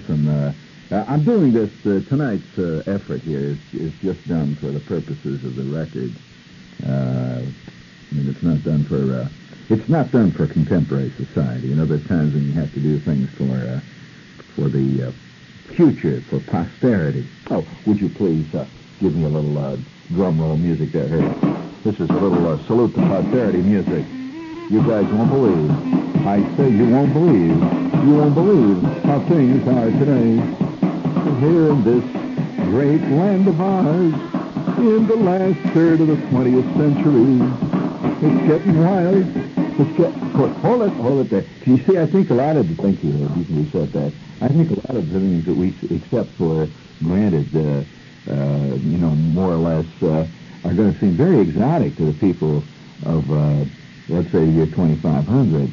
listen, uh, I'm doing this, uh, tonight's uh, effort here is, is just done for the purposes of the record. Uh, I mean, it's not done for, uh, it's not done for contemporary society. You know, there's times when you have to do things for, uh, for the uh, future, for posterity. Oh, would you please uh, give me a little uh, drum roll music there? This is a little uh, salute to posterity music. You guys won't believe. I say you won't believe. You won't believe how things are today. Here in this great land of ours, in the last third of the 20th century, it's getting wild. It's getting... Hold it, hold it there. You see, I think a lot of the... Thank you, you said that. I think a lot of the things that we accept for granted, uh, uh, you know, more or less, uh, are going to seem very exotic to the people of, uh, let's say, the year 2500.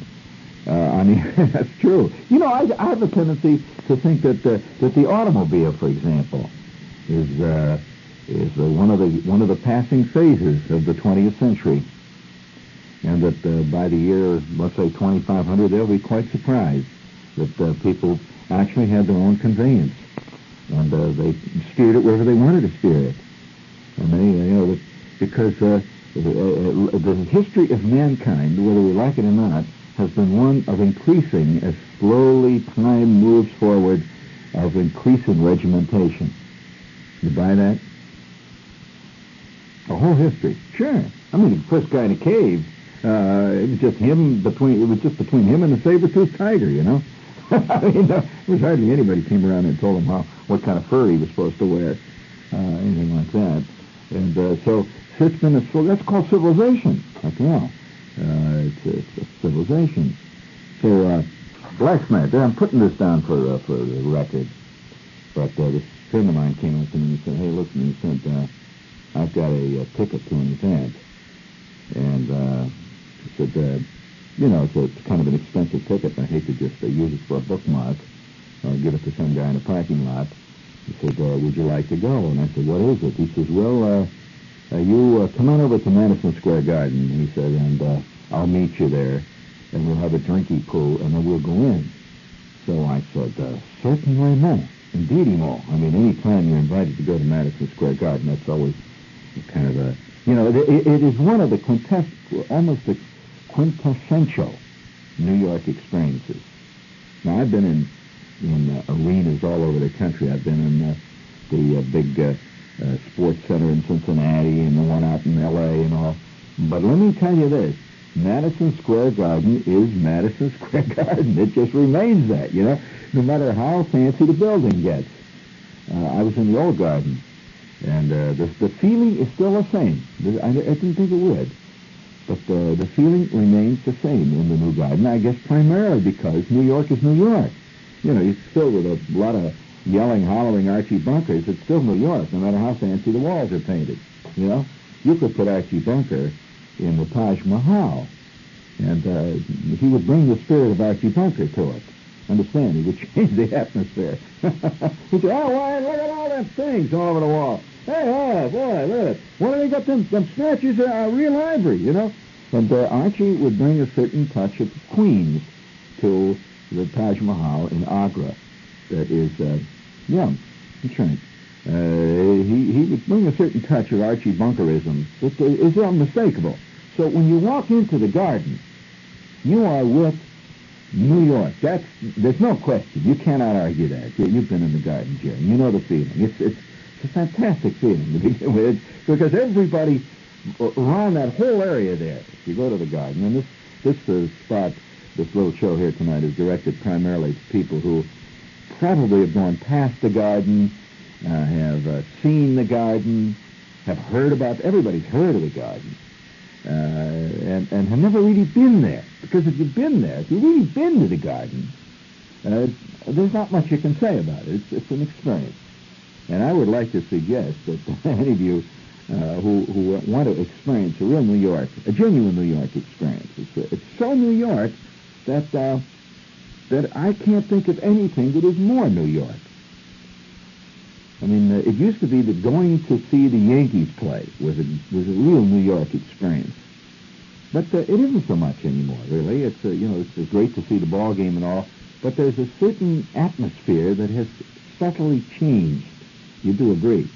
Uh, I mean, that's true. You know, I, I have a tendency to think that uh, that the automobile, for example, is uh, is uh, one of the one of the passing phases of the 20th century, and that uh, by the year, let's say 2500, they'll be quite surprised that uh, people actually had their own conveyance, and uh, they steered it wherever they wanted to steer it, and they, you know, because uh, uh, uh, the history of mankind, whether we like it or not, has been one of increasing as slowly time moves forward of increasing regimentation. You buy that? The whole history. Sure. I mean, the first guy in a cave, uh, it was just him between, it was just between him and the saber-toothed tiger, you know? I mean, there was hardly anybody came around and told him how, what kind of fur he was supposed to wear, uh, anything like that. And uh, so it's been that's called civilization, after all. Uh, civilization. So, uh, blacksmith, I'm putting this down for uh, for the record. But uh, this friend of mine came up to me and said, "Hey, listen," he said, uh, "I've got a, a ticket to an event," and uh, he said, uh, "You know, it's, a, it's kind of an expensive ticket. And I hate to just uh, use it for a bookmark or give it to some guy in a parking lot." He said, uh, "Would you like to go?" And I said, "What is it?" He says, "Well." Uh, uh, you uh, come on over to Madison Square Garden, he said, and uh, I'll meet you there, and we'll have a drinky pool, and then we'll go in. So I said, uh, certainly no. Indeed, no. I mean, any time you're invited to go to Madison Square Garden, that's always kind of a, you know, it, it is one of the quintess, almost the quintessential New York experiences. Now, I've been in in uh, arenas all over the country. I've been in uh, the uh, big uh, uh, sports center in Cincinnati and the one out in L.A. and all. But let me tell you this. Madison Square Garden is Madison Square Garden. It just remains that, you know, no matter how fancy the building gets. Uh, I was in the old garden, and uh, the, the feeling is still the same. I, I didn't think it would. But uh, the feeling remains the same in the new garden, I guess primarily because New York is New York. You know, it's filled with a lot of yelling, hollering Archie Bunkers, it's still New York, no matter how fancy the walls are painted. You know, you could put Archie Bunker in the Taj Mahal, and uh, he would bring the spirit of Archie Bunker to it. Understand? He would change the atmosphere. He'd say, "Oh, why, look at all them things all over the wall. Hey, oh, boy, look. Why do they got them, them statues of uh, real ivory, you know?" And uh, Archie would bring a certain touch of Queens to the Taj Mahal in Agra that is uh, yeah, that's right. Uh, he, he would bring a certain touch of Archie Bunkerism that is unmistakable. So when you walk into the garden, you are with New York. That's there's no question. You cannot argue that. You've been in the garden, Jerry. You know the feeling. It's it's, it's a fantastic feeling to begin with because everybody around that whole area there. If you go to the garden, and this this uh, spot, this little show here tonight is directed primarily to people who probably have gone past the garden, uh, have uh, seen the garden, have heard about, everybody's heard of the garden, uh, and, and have never really been there. Because if you've been there, if you've really been to the garden, uh, there's not much you can say about it. It's, it's an experience. And I would like to suggest that any of you uh, who, who want to experience a real New York, a genuine New York experience, it's, it's so New York that uh, that I can't think of anything that is more New York. I mean, uh, it used to be that going to see the Yankees play was a, was a real New York experience. But uh, it isn't so much anymore, really. It's, uh, you know, it's great to see the ball game and all, but there's a certain atmosphere that has subtly changed. You do agree?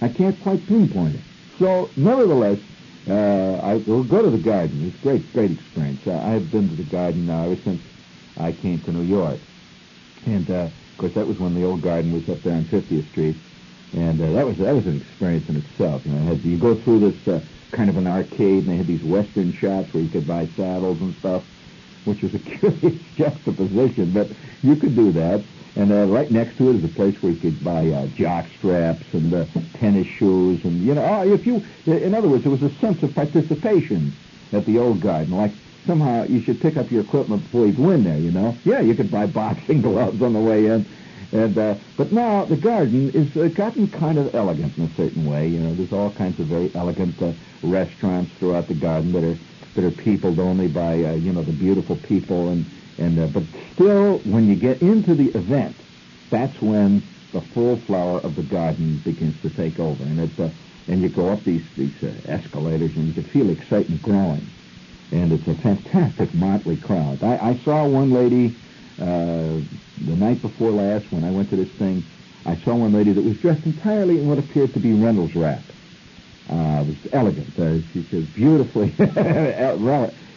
I can't quite pinpoint it. So, nevertheless, uh, I will go to the garden. It's a great, great experience. Uh, I've been to the garden now ever since I came to New York. And, uh, course, that was when the old garden was up there on 50th Street. And uh, that was that was an experience in itself. You know, had, you go through this uh, kind of an arcade, and they had these Western shops where you could buy saddles and stuff, which was a curious juxtaposition, but you could do that. And uh, right next to it is a place where you could buy uh, jock straps and uh, tennis shoes, and you know, oh, if you, in other words, there was a sense of participation at the old garden, like somehow you should pick up your equipment before you go in there. You know, yeah, you could buy boxing gloves on the way in, and uh, but now the garden is uh, gotten kind of elegant in a certain way. You know, there's all kinds of very elegant uh, restaurants throughout the garden that are that are peopled only by uh, you know the beautiful people and and uh, but still, when you get into the event, that's when the full flower of the garden begins to take over, and it's uh, and you go up these these uh, escalators, and you can feel excitement growing, and it's a fantastic motley crowd. I, I saw one lady uh, the night before last when I went to this thing. I saw one lady that was dressed entirely in what appeared to be Reynolds wrap. Uh, it was elegant. Uh, she was beautifully.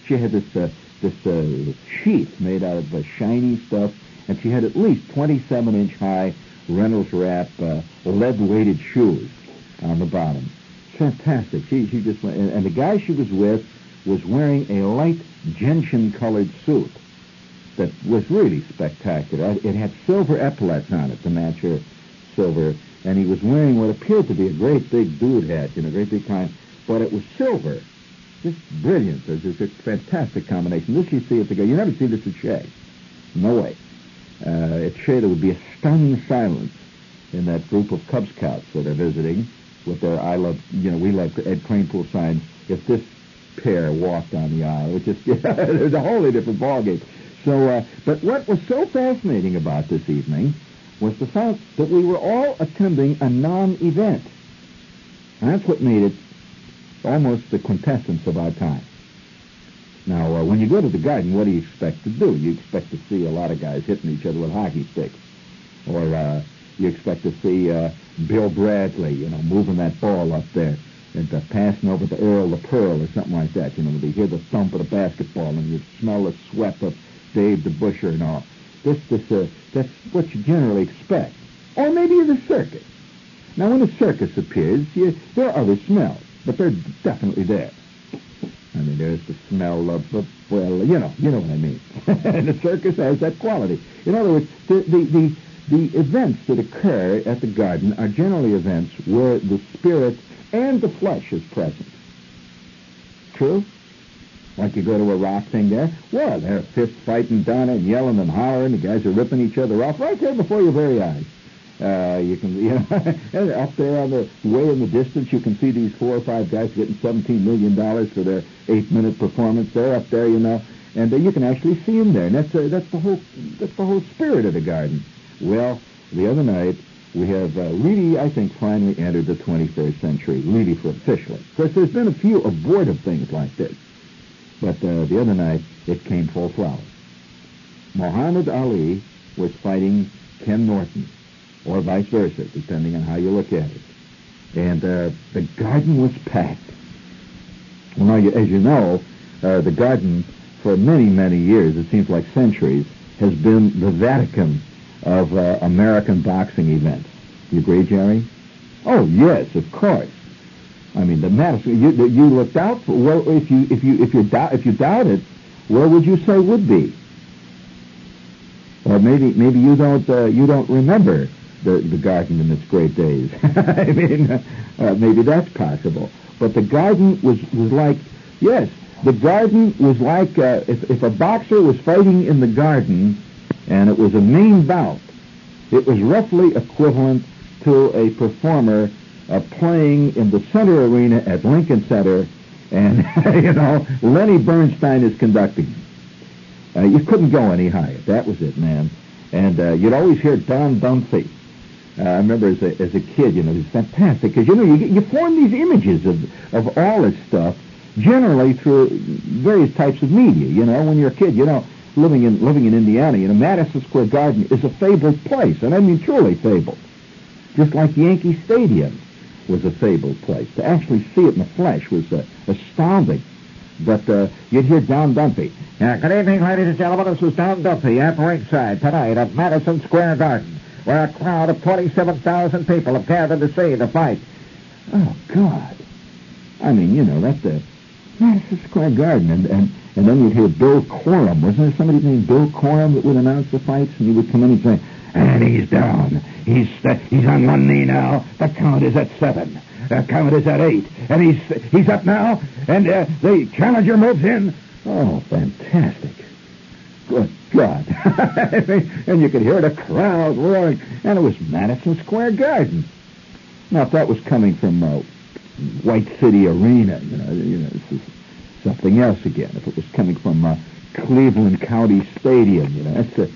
she had this uh, this uh, sheath made out of uh, shiny stuff, and she had at least 27 inch high Reynolds wrap uh, lead weighted shoes on the bottom. Fantastic. She she just went, and, and the guy she was with was wearing a light gentian colored suit that was really spectacular. It had silver epaulets on it to match her silver, and he was wearing what appeared to be a great big dude hat, you know, a great big kind, but it was silver just brilliant. It's, it's a fantastic combination. This you see at the go. You never see this at Shea. No way. Uh, at Shea, there would be a stunned silence in that group of Cub Scouts that are visiting with their I love, you know, we love Ed Kranepool signs. If this pair walked down the aisle, it just, there's a wholly different ballgame. So, uh, but what was so fascinating about this evening was the fact that we were all attending a non-event. And that's what made it almost the quintessence of our time. Now, uh, when you go to the garden, what do you expect to do? You expect to see a lot of guys hitting each other with hockey sticks. Or uh, you expect to see uh, Bill Bradley, you know, moving that ball up there and uh, passing over the Earl the Pearl or something like that. You know, when you hear the thump of the basketball and you smell the sweat of Dave DeBusschere and all. This, this, uh, that's what you generally expect. Or maybe the circus. Now, when a circus appears, you, there are other smells but they're definitely there. I mean, there's the smell of, the, well, you know, you know what I mean. and the circus has that quality. In other words, the, the, the, the events that occur at the garden are generally events where the spirit and the flesh is present. True? Like you go to a rock thing there, well, they're fist fighting down and yelling and hollering. The guys are ripping each other off right there before your very eyes. Uh, you can, you know, up there on the way in the distance, you can see these four or five guys getting seventeen million dollars for their eight-minute performance. They're up there, you know, and you can actually see them there. And that's uh, that's the whole that's the whole spirit of the garden. Well, the other night we have uh, really, I think, finally entered the 21st century, really for officially. Of course, there's been a few abortive things like this, but uh, the other night it came full flower. Muhammad Ali was fighting Ken Norton or vice versa, depending on how you look at it. And uh, the garden was packed. Well, now, as you know, uh, the garden, for many, many years, it seems like centuries, has been the Vatican of uh, American boxing events. You agree, Jerry? Oh, yes, of course. I mean, the Madison. You, you looked out for. Well, if you if you if you doubt if you doubt it, where would you say would be? Or maybe maybe you don't uh, you don't remember the, the garden in its great days. I mean, uh, maybe that's possible. But the garden was, was like, yes, the garden was like uh, if, if a boxer was fighting in the garden and it was a main bout, it was roughly equivalent to a performer uh, playing in the center arena at Lincoln Center, and you know Lenny Bernstein is conducting. Uh, you couldn't go any higher. That was it, man. And uh, you'd always hear Don Dunphy uh, I remember as a, as a kid, you know, it's fantastic because you know you you form these images of of all this stuff generally through various types of media. You know, when you're a kid, you know, living in living in Indiana, you know, Madison Square Garden is a fabled place, and I mean truly fabled. Just like Yankee Stadium was a fabled place. To actually see it in the flesh was uh, astounding. But uh, you'd hear Don Dunphy. Yeah, good evening, ladies and gentlemen. This is Don Dunphy at ringside tonight at Madison Square Garden, where a crowd of 27,000 people have gathered to see the fight. Oh, God. I mean, you know, that's the Madison Square Garden. And, and, and then you'd hear Bill Corum. Wasn't there somebody named Bill Corum that would announce the fights? And he would come in and say, and he's down. He's uh, he's on one knee now. The count is at seven. The count is at eight, and he's he's up now. And uh, the challenger moves in. Oh, fantastic! Good God! and you could hear the crowd roaring, and it was Madison Square Garden. Now, if that was coming from uh, White City Arena, you know, you know, something else again. If it was coming from uh, Cleveland County Stadium, you know, that's a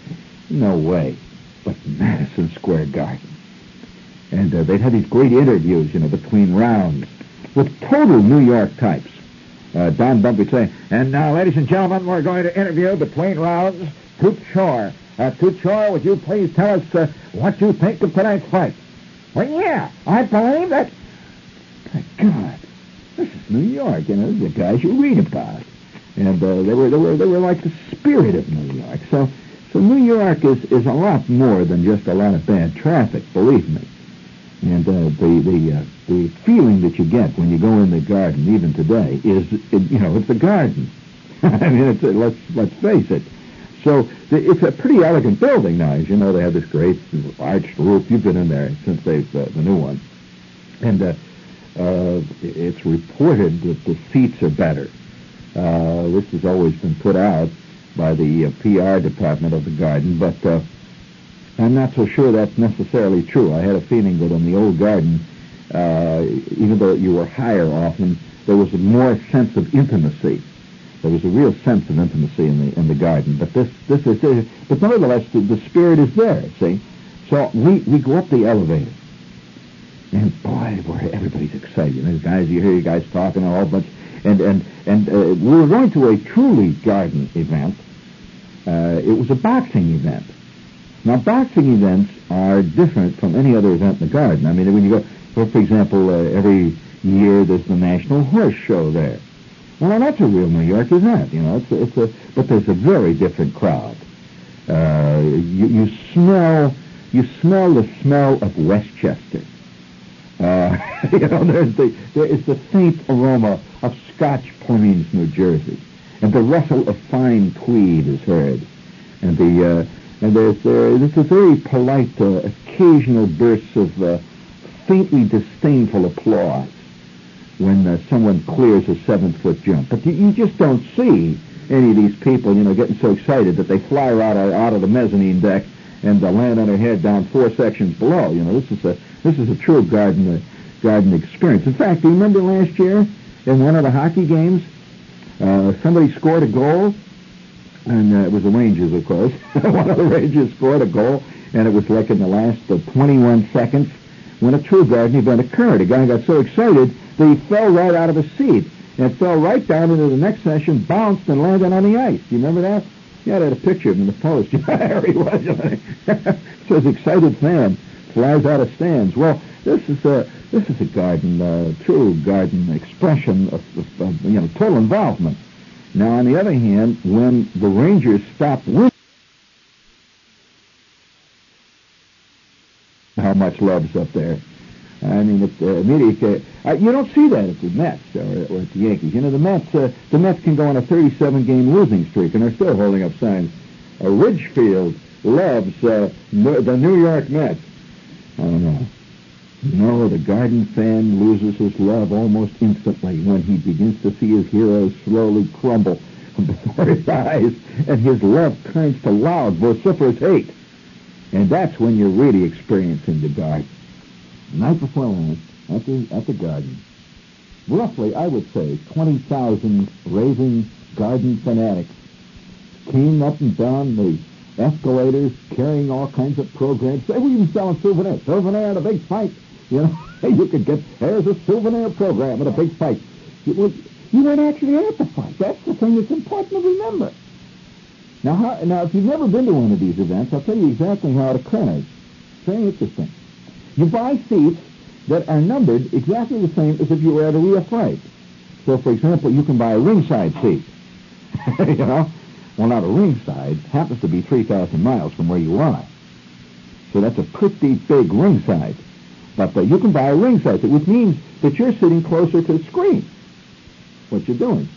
no way but Madison Square Garden. And uh, they'd have these great interviews, you know, between rounds with total New York types. Uh, Don Bump would say, and now, ladies and gentlemen, we're going to interview between rounds Toots Shor. Uh, Toots Shor, would you please tell us uh, what you think of tonight's fight? Well, yeah, I believe that... My God, New York, you know, the guys you read about. And uh, they were they were they were like the spirit of New York. So so New York is, is a lot more than just a lot of bad traffic, believe me. And uh, the the uh, the feeling that you get when you go in the garden, even today, is you know it's a garden. I mean, it's a, let's let's face it. So it's a pretty elegant building now. As you know, they have this great arched roof. You've been in there since they've uh, the new one, and uh, uh, it's reported that the seats are better. Uh, this has always been put out by the uh, PR department of the garden, but uh, I'm not so sure that's necessarily true. I had a feeling that in the old garden, uh, even though you were higher often, there was a more sense of intimacy. There was a real sense of intimacy in the in the garden. But this this is uh, but nevertheless the, the spirit is there. See, so we we go up the elevator, and boy, boy, everybody's excited. You know, guys, you hear you guys talking a whole bunch, and and and uh, we were going to a truly garden event uh, it was a boxing event. Now, boxing events are different from any other event in the garden. I mean, when you go, for example, uh, every year there's the National Horse Show there. Well, that's a real New York event, you know. It's a, it's a, but there's a very different crowd. Uh, you, you smell, you smell the smell of Westchester. Uh, you know, there's the, there is the faint aroma of Scotch Plains, New Jersey and the rustle of fine tweed is heard, and the uh, and there's uh, there's a very polite uh, occasional bursts of uh, faintly disdainful applause when uh, someone clears a seven foot jump. But you, you just don't see any of these people, you know, getting so excited that they fly out of, out of the mezzanine deck and uh, land on their head down four sections below. You know, this is a this is a true garden garden experience. In fact, do you remember last year in one of the hockey games? Uh, somebody scored a goal, and uh, it was the Rangers, of course. One of the Rangers scored a goal, and it was like in the last uh, 21 seconds when a true garden event occurred. A guy got so excited that he fell right out of his seat and fell right down into the next session, bounced, and landed on the ice. Do you remember that? Yeah, I had a picture of him in the post. there he was. so excited fan flies out of stands. Well, this is a this is a garden, uh, true garden expression of, of, of, you know total involvement. Now, on the other hand, when the Rangers stop winning, how much love's up there. I mean, it, uh, uh, you don't see that at the Mets or, or at the Yankees. You know, the Mets, uh, the Mets can go on a 37-game losing streak, and they're still holding up signs. Uh, Ridgefield loves uh, the New York Mets. No, the garden fan loses his love almost instantly when he begins to see his heroes slowly crumble before his eyes, and his love turns to loud, vociferous hate. And that's when you're really experiencing the garden. Night before last, at the, at the garden, roughly, I would say, 20,000 raving garden fanatics came up and down the escalators carrying all kinds of programs. They were even selling souvenirs. Souvenir a big fight. You know, you could get, there's a souvenir program at a big fight. You, weren't actually at the fight. That's the thing that's important to remember. Now, how, now, if you've never been to one of these events, I'll tell you exactly how it occurs. Very interesting. You buy seats that are numbered exactly the same as if you were at a real fight. So, for example, you can buy a ringside seat. you know? Well, not a ringside. Happens to be 3,000 miles from where you are. So that's a pretty big ringside. But you can buy a ringside seat, which means that you're sitting closer to the screen. What you're doing.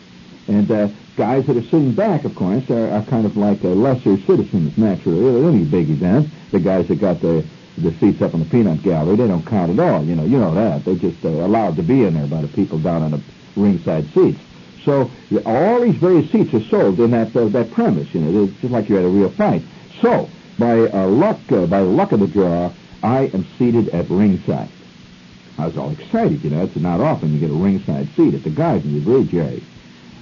And uh, guys that are sitting back, of course, are, are kind of like uh, lesser citizens, naturally. At any big event, the guys that got the the seats up in the peanut gallery, they don't count at all. You know, you know that. They're just uh, allowed to be in there by the people down on the ringside seats. So all these various seats are sold in that uh, that premise. You know, it's just like you're at a real fight. So by uh, luck, uh, by the luck of the draw, I am seated at ringside. I was all excited. You know, it's not often you get a ringside seat at the Garden. You agree, Jerry?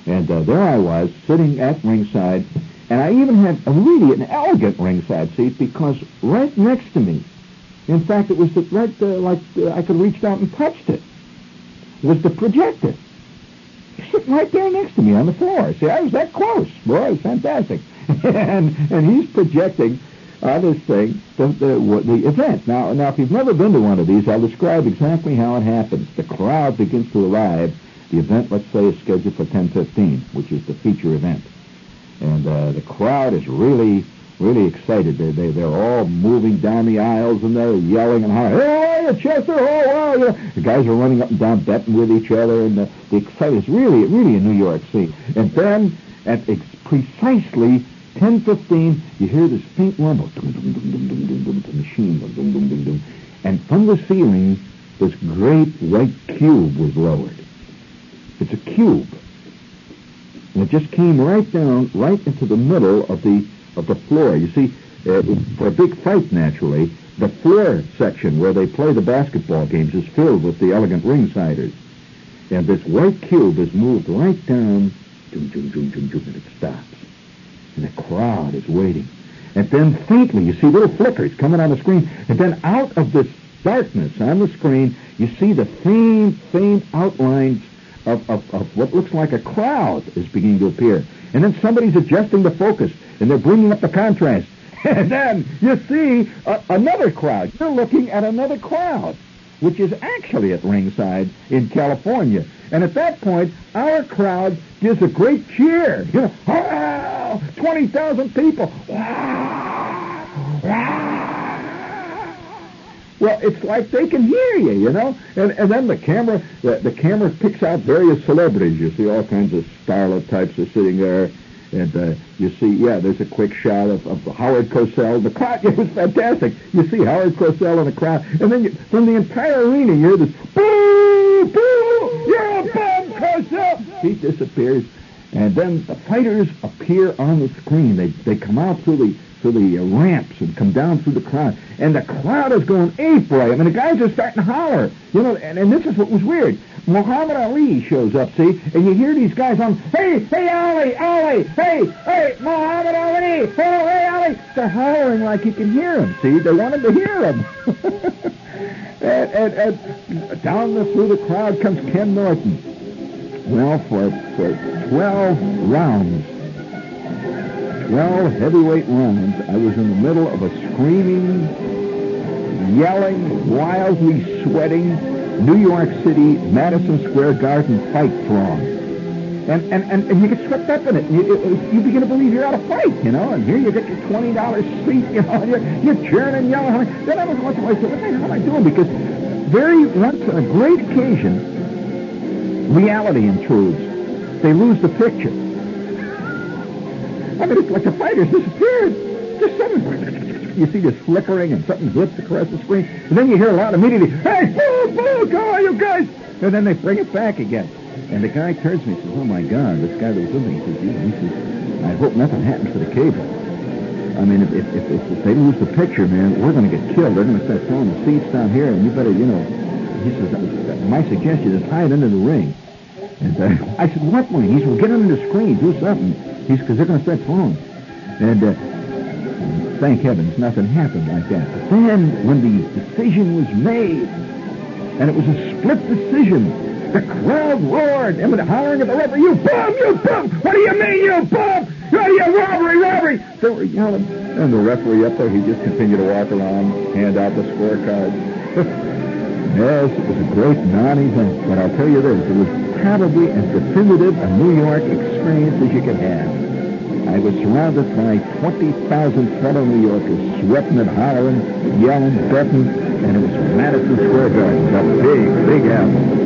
And uh, there I was sitting at ringside, and I even had a really an elegant ringside seat because right next to me in fact, it was the, right uh, like uh, I could reach out and touched it. Was the projector. Sitting right there next to me on the floor. See, I was that close. Boy, it was fantastic. and and he's projecting on this thing the, the, the event. Now, now, if you've never been to one of these, I'll describe exactly how it happens. The crowd begins to arrive. The event, let's say, is scheduled for 10:15, which is the feature event, and uh, the crowd is really really excited. They, they, they're all moving down the aisles and they're yelling and hollering, hey, you, Chester? Oh. You the guys are running up and down betting with each other and the, the excitement is really, really a New York scene. And then at ex- precisely 10.15, you hear this faint rumble. The machine. And from the ceiling, this great white cube was lowered. It's a cube. And it just came right down, right into the middle of the of the floor. You see, uh, for a big fight, naturally, the floor section where they play the basketball games is filled with the elegant ringsiders. And this white cube is moved right down, and it stops. And the crowd is waiting. And then faintly, you see little flickers coming on the screen. And then out of this darkness on the screen, you see the faint, faint outlines of, of, of what looks like a crowd is beginning to appear. And then somebody's adjusting the focus, and they're bringing up the contrast. And then you see a, another crowd. You're looking at another crowd, which is actually at ringside in California. And at that point, our crowd gives a great cheer. You know, wow, 20,000 people. Well, it's like they can hear you, you know. And and then the camera, the, the camera picks out various celebrities. You see all kinds of starlet types are sitting there and uh, you see, yeah, there's a quick shot of, of Howard Cosell. The crowd, it was fantastic. You see Howard Cosell in the crowd, and then you, from the entire arena, you hear this, boo, boo, you're a bum, Cosell. He disappears, and then the fighters appear on the screen. They they come out through the through the uh, ramps and come down through the crowd, and the crowd is going ape right. I mean, the guys are starting to holler, you know. And, and this is what was weird. Muhammad Ali shows up, see, and you hear these guys on, hey, hey, Ali, Ali, hey, hey, Muhammad Ali, hey, hey, Ali. They're hollering like you can hear them, see. They wanted to hear them. and, and, and down the, through the crowd comes Ken Norton. Well, for, for 12 rounds, 12 heavyweight rounds, I was in the middle of a screaming, yelling, wildly sweating, New York City, Madison Square Garden fight throng. And, and, and, and you get swept up in it. You, you begin to believe you're at a fight, you know, and here you get your $20 seat, you know, and you're, you're cheering and yelling. Then I was once I said, what the hell am I doing? Because very once on a great occasion, reality intrudes. They lose the picture. I mean, it's like the fighters disappeared. Just suddenly you see this flickering and something blips across the screen. And then you hear a lot immediately, hey, boo, boo, go you guys. And then they bring it back again. And the guy turns to me and says, oh, my God, this guy that was me, he says, he says, I hope nothing happens to the cable. I mean, if, if, if, if they lose the picture, man, we're going to get killed. They're going to start throwing the seats down here, and you better, you know, he says, my suggestion is it into the ring. And uh, I said, what ring? He said, get under the screen, do something. He said, because they're going to start throwing. And uh, thank heavens nothing happened like that. But then, when the decision was made, and it was a split decision, the crowd roared and were hollering at the referee, you bum, you bum, what do you mean, you bum? Yeah, robbery, robbery! They were yelling. And the referee up there, he just continued to walk around, hand out the scorecards. yes, it was a great non-event, but I'll tell you this, it was probably as definitive a New York experience as you could have. I was surrounded by 20,000 fellow New Yorkers, sweating and hollering, yelling, betting, and it was Madison Square Garden, a big, big apple.